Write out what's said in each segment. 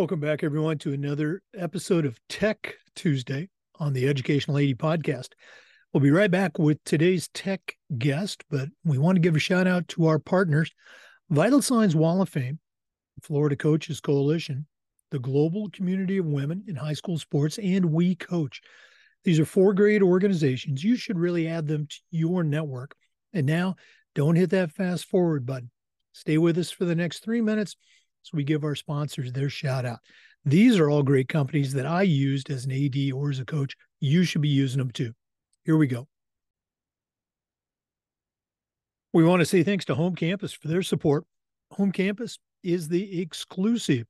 Welcome back, everyone, to another episode of Tech Tuesday on the Educational AD podcast. We'll be right back with today's tech guest, but we want to give a shout out to our partners Vital Signs Wall of Fame, Florida Coaches Coalition, the Global Community of Women in High School Sports, and We Coach. These are four great organizations. You should really add them to your network. And now, don't hit that fast forward button. Stay with us for the next three minutes so we give our sponsors their shout out. These are all great companies that I used as an AD or as a coach. You should be using them too. Here we go. We want to say thanks to Home Campus for their support. Home Campus is the exclusive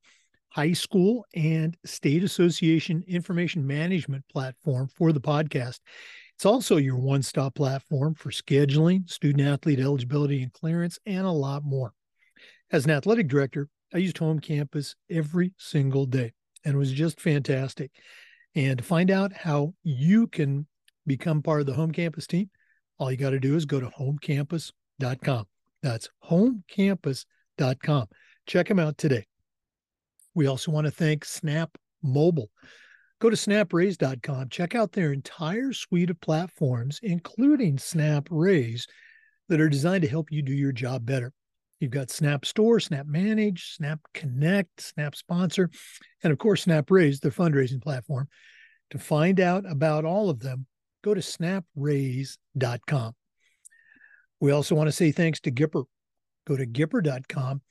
high school and state association information management platform for the podcast. It's also your one stop platform for scheduling, student athlete eligibility and clearance, and a lot more. As an athletic director, I used home campus every single day and it was just fantastic. And to find out how you can become part of the home campus team, all you got to do is go to homecampus.com. That's homecampus.com. Check them out today. We also want to thank Snap Mobile. Go to snapraise.com. Check out their entire suite of platforms, including Snap Raise, that are designed to help you do your job better. You've got Snap Store, Snap Manage, Snap Connect, Snap Sponsor, and of course, Snap Raise, their fundraising platform. To find out about all of them, go to snapraise.com. We also want to say thanks to Gipper. Go to gipper.com.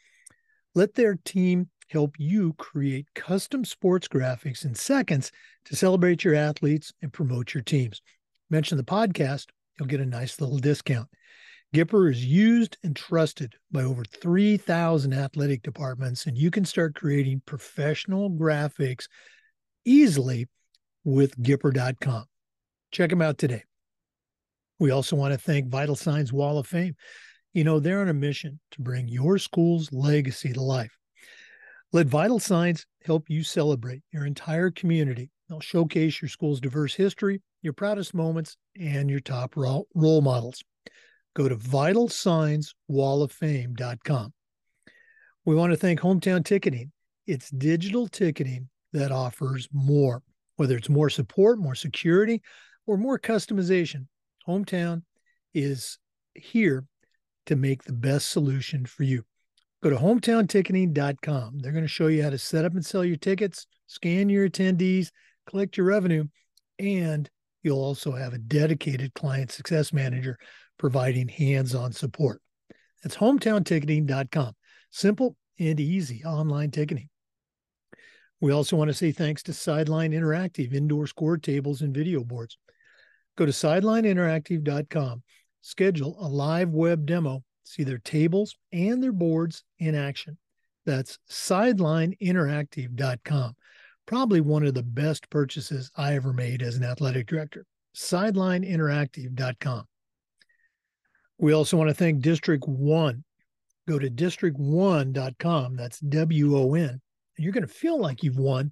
Let their team help you create custom sports graphics in seconds to celebrate your athletes and promote your teams. Mention the podcast, you'll get a nice little discount. Gipper is used and trusted by over 3,000 athletic departments, and you can start creating professional graphics easily with Gipper.com. Check them out today. We also want to thank Vital Signs Wall of Fame. You know, they're on a mission to bring your school's legacy to life. Let Vital Signs help you celebrate your entire community. They'll showcase your school's diverse history, your proudest moments, and your top role models go to vitalsignswalloffame.com. We want to thank Hometown Ticketing. It's digital ticketing that offers more, whether it's more support, more security, or more customization. Hometown is here to make the best solution for you. Go to hometownticketing.com. They're going to show you how to set up and sell your tickets, scan your attendees, collect your revenue, and you'll also have a dedicated client success manager providing hands on support. That's hometownticketing.com. Simple and easy online ticketing. We also want to say thanks to Sideline Interactive indoor score tables and video boards. Go to sidelineinteractive.com, schedule a live web demo, see their tables and their boards in action. That's sidelineinteractive.com. Probably one of the best purchases I ever made as an athletic director. Sidelineinteractive.com. We also want to thank District Won. Go to district1.com. That's W O N. And you're going to feel like you've won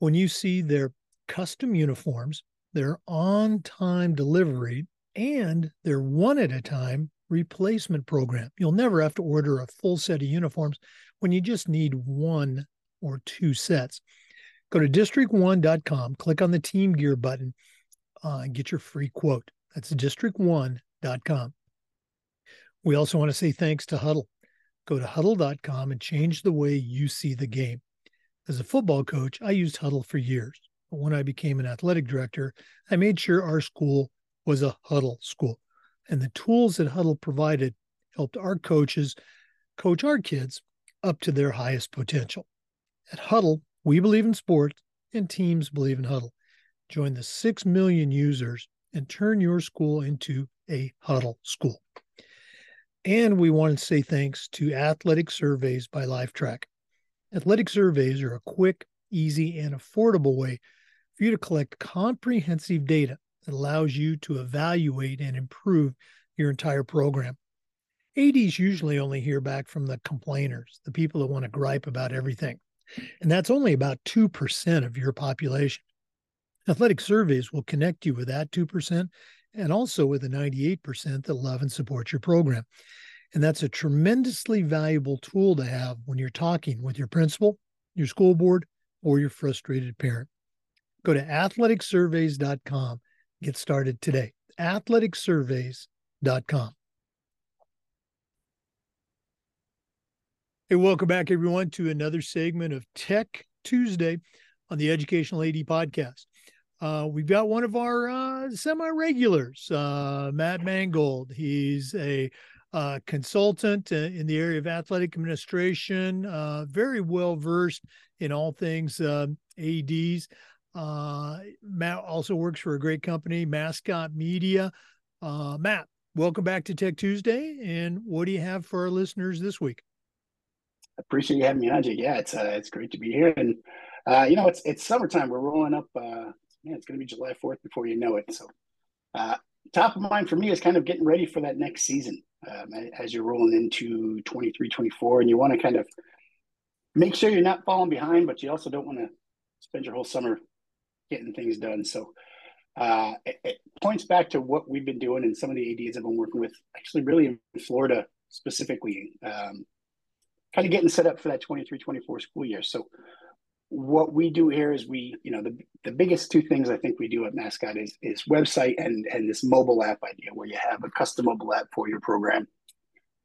when you see their custom uniforms, their on time delivery, and their one at a time replacement program. You'll never have to order a full set of uniforms when you just need one or two sets. Go to district1.com, click on the team gear button, uh, and get your free quote. That's district1.com. We also want to say thanks to Hudl. Go to hudl.com and change the way you see the game. As a football coach, I used Hudl for years. But when I became an athletic director, I made sure our school was a Hudl school. And the tools that Hudl provided helped our coaches coach our kids up to their highest potential. At Hudl, we believe in sports and teams believe in Hudl. Join the 6 million users and turn your school into a Hudl school. And we want to say thanks to Athletic Surveys by Lifetrack. Athletic surveys are a quick, easy, and affordable way for you to collect comprehensive data that allows you to evaluate and improve your entire program. ADs usually only hear back from the complainers, the people that want to gripe about everything. And that's only about 2% of your population. Athletic surveys will connect you with that 2% and also with the 98% that love and support your program. And that's a tremendously valuable tool to have when you're talking with your principal your school board, or your frustrated parent. Go to athleticsurveys.com. Get started today. athleticsurveys.com. Hey, welcome back, everyone, to another segment of Tech Tuesday on the Educational AD podcast. Uh, we've got one of our uh, semi regulars, uh, Matt Mangold. He's a uh, consultant uh, in the area of athletic administration, uh, very well versed in all things um, ADs. Matt also works for a great company, Mascot Media. Matt, welcome back to Tech Tuesday. And what do you have for our listeners this week? I appreciate you having me on, Jake. Yeah, it's it's great to be here, and you know, it's it's summertime. We're rolling up. Yeah, it's going to be July Fourth before you know it. So, uh, top of mind for me is kind of getting ready for that next season um, as you're rolling into 23, 24, and you want to kind of make sure you're not falling behind, but you also don't want to spend your whole summer getting things done. So. Uh, it, it, points back to what we've been doing and some of the ADs I've been working with, actually, really in Florida specifically. Um, kind of getting set up for that 23 24 school year. So, what we do here is we, you know, the, the biggest two things I think we do at Mascot is, is website and, and this mobile app idea where you have a custom mobile app for your program.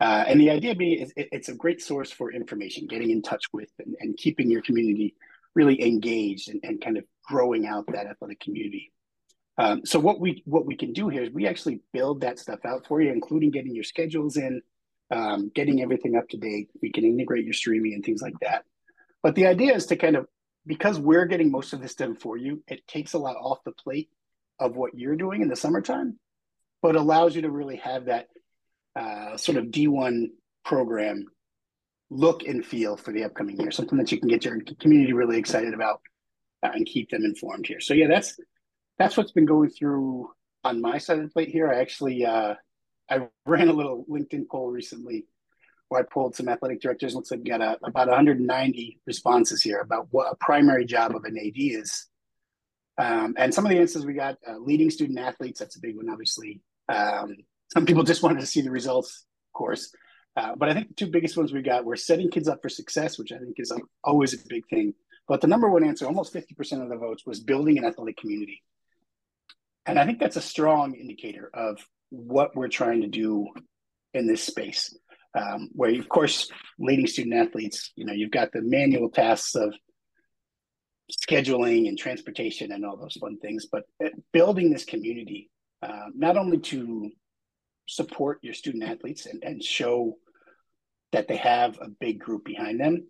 Uh, and the idea being is it, it's a great source for information, getting in touch with and, and keeping your community really engaged and, and kind of growing out that athletic community. Um, so what we what we can do here is we actually build that stuff out for you, including getting your schedules in, um, getting everything up to date. We can integrate your streaming and things like that. But the idea is to kind of, because we're getting most of this done for you, it takes a lot off the plate of what you're doing in the summertime, but allows you to really have that uh, sort of D1 program look and feel for the upcoming year, something that you can get your community really excited about uh, and keep them informed here. So yeah, that's that's what's been going through on my side of the plate here. I actually uh, I ran a little LinkedIn poll recently I pulled some athletic directors. Looks like we got a, about 190 responses here about what a primary job of an AD is. Um, and some of the answers we got uh, leading student athletes, that's a big one, obviously. Um, some people just wanted to see the results, of course. Uh, but I think the two biggest ones we got were setting kids up for success, which I think is a, always a big thing. But the number one answer, almost 50% of the votes, was building an athletic community. And I think that's a strong indicator of what we're trying to do in this space. Um, where, of course, leading student athletes, you know, you've got the manual tasks of scheduling and transportation and all those fun things, but building this community, uh, not only to support your student athletes and, and show that they have a big group behind them,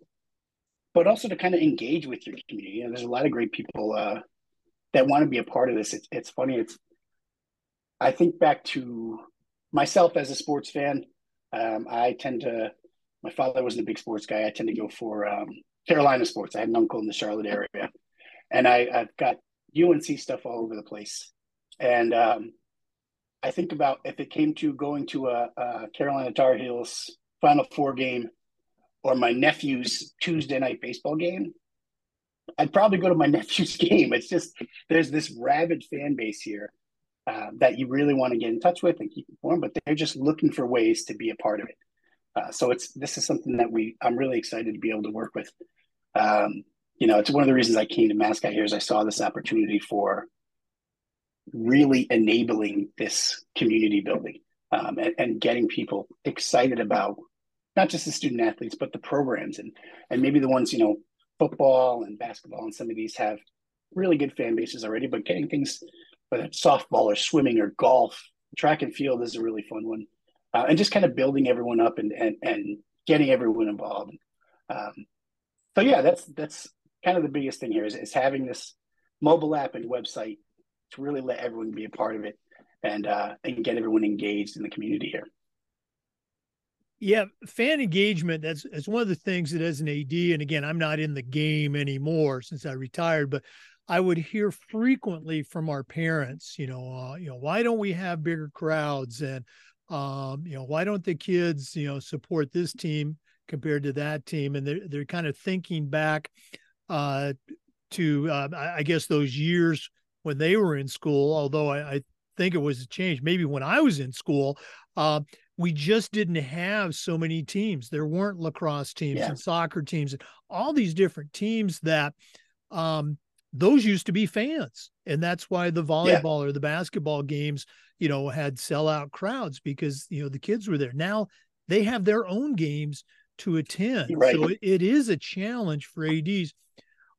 but also to kind of engage with your community. You know, there's a lot of great people uh, that want to be a part of this. It's, it's funny. It's I think back to myself as a sports fan. Um, I tend to, my father wasn't a big sports guy. I tend to go for um, Carolina sports. I had an uncle in the Charlotte area, and I, have got UNC stuff all over the place. And um, I think about if it came to going to a, a Carolina Tar Heels Final Four game or my nephew's Tuesday night baseball game, I'd probably go to my nephew's game. It's just there's this rabid fan base here uh, that you really want to get in touch with and keep informed, but they're just looking for ways to be a part of it. Uh, so it's this is something that we I'm really excited to be able to work with. Um, you know, it's one of the reasons I came to Mascot here is I saw this opportunity for really enabling this community building um, and, and getting people excited about not just the student athletes but the programs and and maybe the ones you know football and basketball and some of these have really good fan bases already but getting things whether it's softball or swimming or golf. Track and field is a really fun one, uh, and just kind of building everyone up and and and getting everyone involved. Um, so yeah, that's that's kind of the biggest thing here is, is having this mobile app and website to really let everyone be a part of it and uh, and get everyone engaged in the community here. Yeah, fan engagement. That's that's one of the things that as an AD, and again, I'm not in the game anymore since I retired, but I would hear frequently from our parents, you know, uh, you know, why don't we have bigger crowds, and um, you know, why don't the kids, you know, support this team compared to that team, and they're they're kind of thinking back uh, to, uh, I guess, those years when they were in school. Although I, I think it was a change, maybe when I was in school. Uh, we just didn't have so many teams. There weren't lacrosse teams yeah. and soccer teams and all these different teams that um, those used to be fans. And that's why the volleyball yeah. or the basketball games, you know, had sellout crowds because, you know, the kids were there. Now they have their own games to attend. Right. So it, it is a challenge for ADs.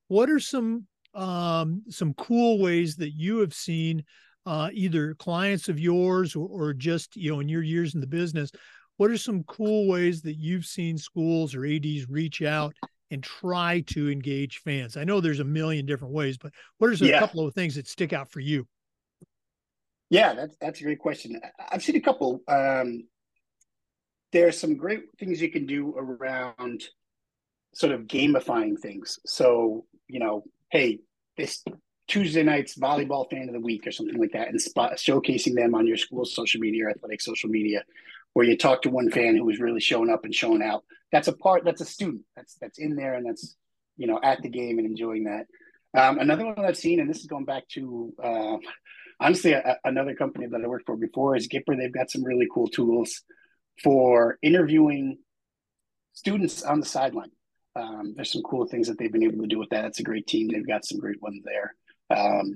What are some um, some cool ways that you have seen uh, either clients of yours or, or just you know in your years in the business? What are some cool ways that you've seen schools or ads reach out and try to engage fans? I know there's a million different ways, but what are some, yeah. a couple of things that stick out for you? Yeah, that's that's a great question. I've seen a couple. Um, there's some great things you can do around sort of gamifying things. So, you know, hey, this Tuesday night's volleyball fan of the week or something like that, and spot showcasing them on your school's social media or athletic social media, where you talk to one fan who was really showing up and showing out. That's a part. That's a student. That's that's in there and that's you know at the game and enjoying that. Um, another one I've seen, and this is going back to uh, honestly a, another company that I worked for before is Gipper. They've got some really cool tools for interviewing students on the sideline. Um, there's some cool things that they've been able to do with that. It's a great team. They've got some great ones there. Um,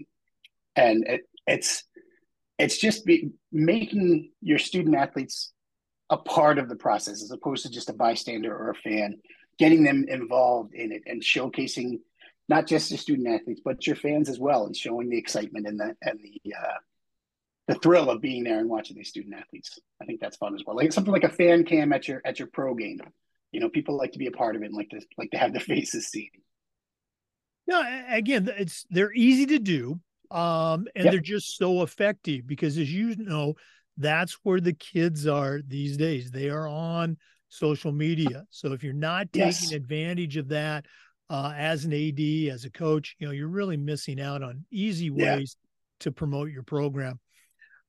and it, it's it's just be, making your student athletes a part of the process as opposed to just a bystander or a fan getting them involved in it and showcasing not just the student athletes but your fans as well and showing the excitement and the and the uh, the thrill of being there and watching these student athletes. I think that's fun as well. Like something like a fan cam at your at your pro game. You know people like to be a part of it and like to like to have their faces seen. No, again, it's they're easy to do, um, and yep. they're just so effective because, as you know, that's where the kids are these days. They are on social media. So if you're not taking yes. advantage of that uh, as an AD, as a coach, you know, you're really missing out on easy ways yeah. to promote your program.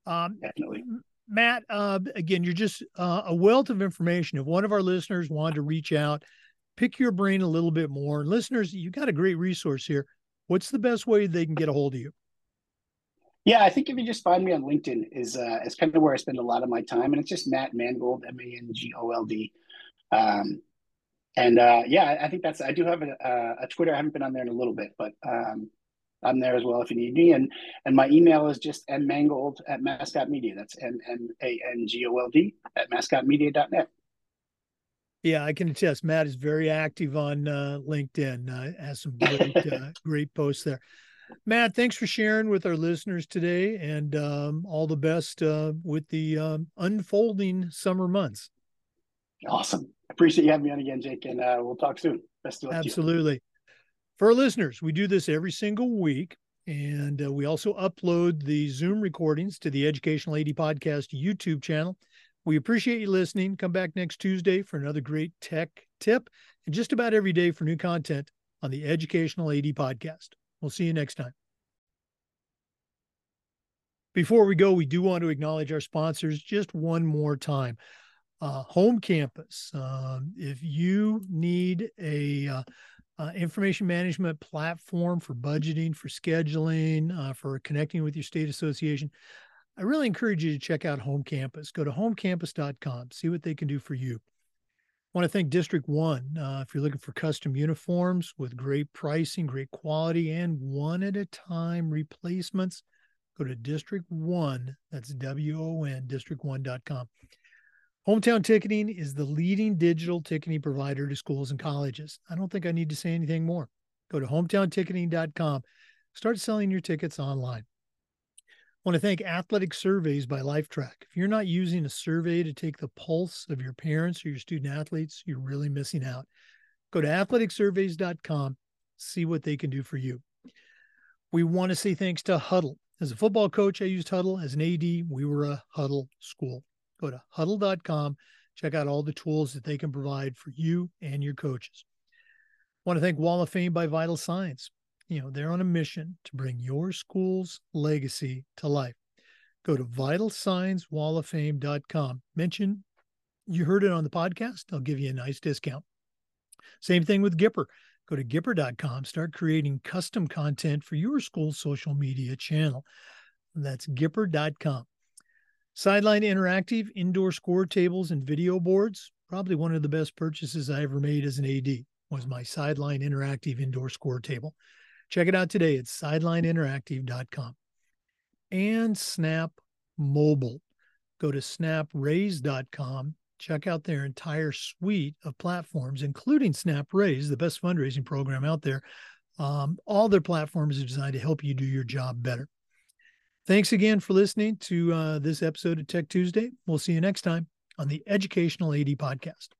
Um, Definitely. Matt, uh, again, you're just uh, a wealth of information. If one of our listeners wanted to reach out, pick your brain a little bit more. Listeners, you got a great resource here. What's the best way they can get a hold of you? Yeah, I think if you just find me on LinkedIn is uh, is kind of where I spend a lot of my time, and it's just Matt Mangold, M A N G O L D. Um, and uh, yeah, I think that's. I do have a, a, Twitter. I haven't been on there in a little bit, but um, I'm there as well if you need me. And and my email is just mmangold at mascot media. That's M M A N G O L D at mascotmedia.net. Yeah, I can attest. Matt is very active on uh, LinkedIn. Uh, has some great, uh, great posts there. Matt, thanks for sharing with our listeners today, and um, all the best uh, with the um, unfolding summer months. Awesome. Appreciate you having me on again, Jake, and uh, we'll talk soon. Best of luck. Absolutely. For our listeners, we do this every single week, and uh, we also upload the Zoom recordings to the Educational AD Podcast YouTube channel. We appreciate you listening. Come back next Tuesday for another great tech tip and just about every day for new content on the Educational AD podcast. We'll see you next time. Before we go, we do want to acknowledge our sponsors just one more time. Uh, home campus. Um, if you need a uh, uh, information management platform for budgeting, for scheduling, uh, for connecting with your state association, I really encourage you to check out Home Campus. Go to homecampus.com, see what they can do for you. Want to thank District Won. Uh, if you're looking for custom uniforms with great pricing, great quality, and one at a time replacements, go to District Won. That's W O N, district1.com. Hometown Ticketing is the leading digital ticketing provider to schools and colleges. I don't think I need to say anything more. Go to hometownticketing.com. Start selling your tickets online want to thank Athletic Surveys by Lifetrack. If you're not using a survey to take the pulse of your parents or your student athletes, you're really missing out. Go to athleticsurveys.com, see what they can do for you. We want to say thanks to Hudl. As a football coach, I used Hudl. As an AD, we were a Hudl school. Go to hudl.com, check out all the tools that they can provide for you and your coaches. I want to thank Wall of Fame by Vital Signs you know, they're on a mission to bring your school's legacy to life. Go to vitalsignswalloffame.com. Mention you heard it on the podcast, they'll give you a nice discount. Same thing with Gipper. Go to gipper.com, start creating custom content for your school's social media channel. That's gipper.com. Sideline Interactive indoor score tables and video boards. Probably one of the best purchases I ever made as an AD was my Sideline Interactive indoor score table. Check it out today at sidelineinteractive.com. And Snap Mobile. Go to snapraise.com. Check out their entire suite of platforms, including Snap Raise, the best fundraising program out there. Um, all their platforms are designed to help you do your job better. Thanks again for listening to uh, this episode of Tech Tuesday. We'll see you next time on the Educational AD Podcast.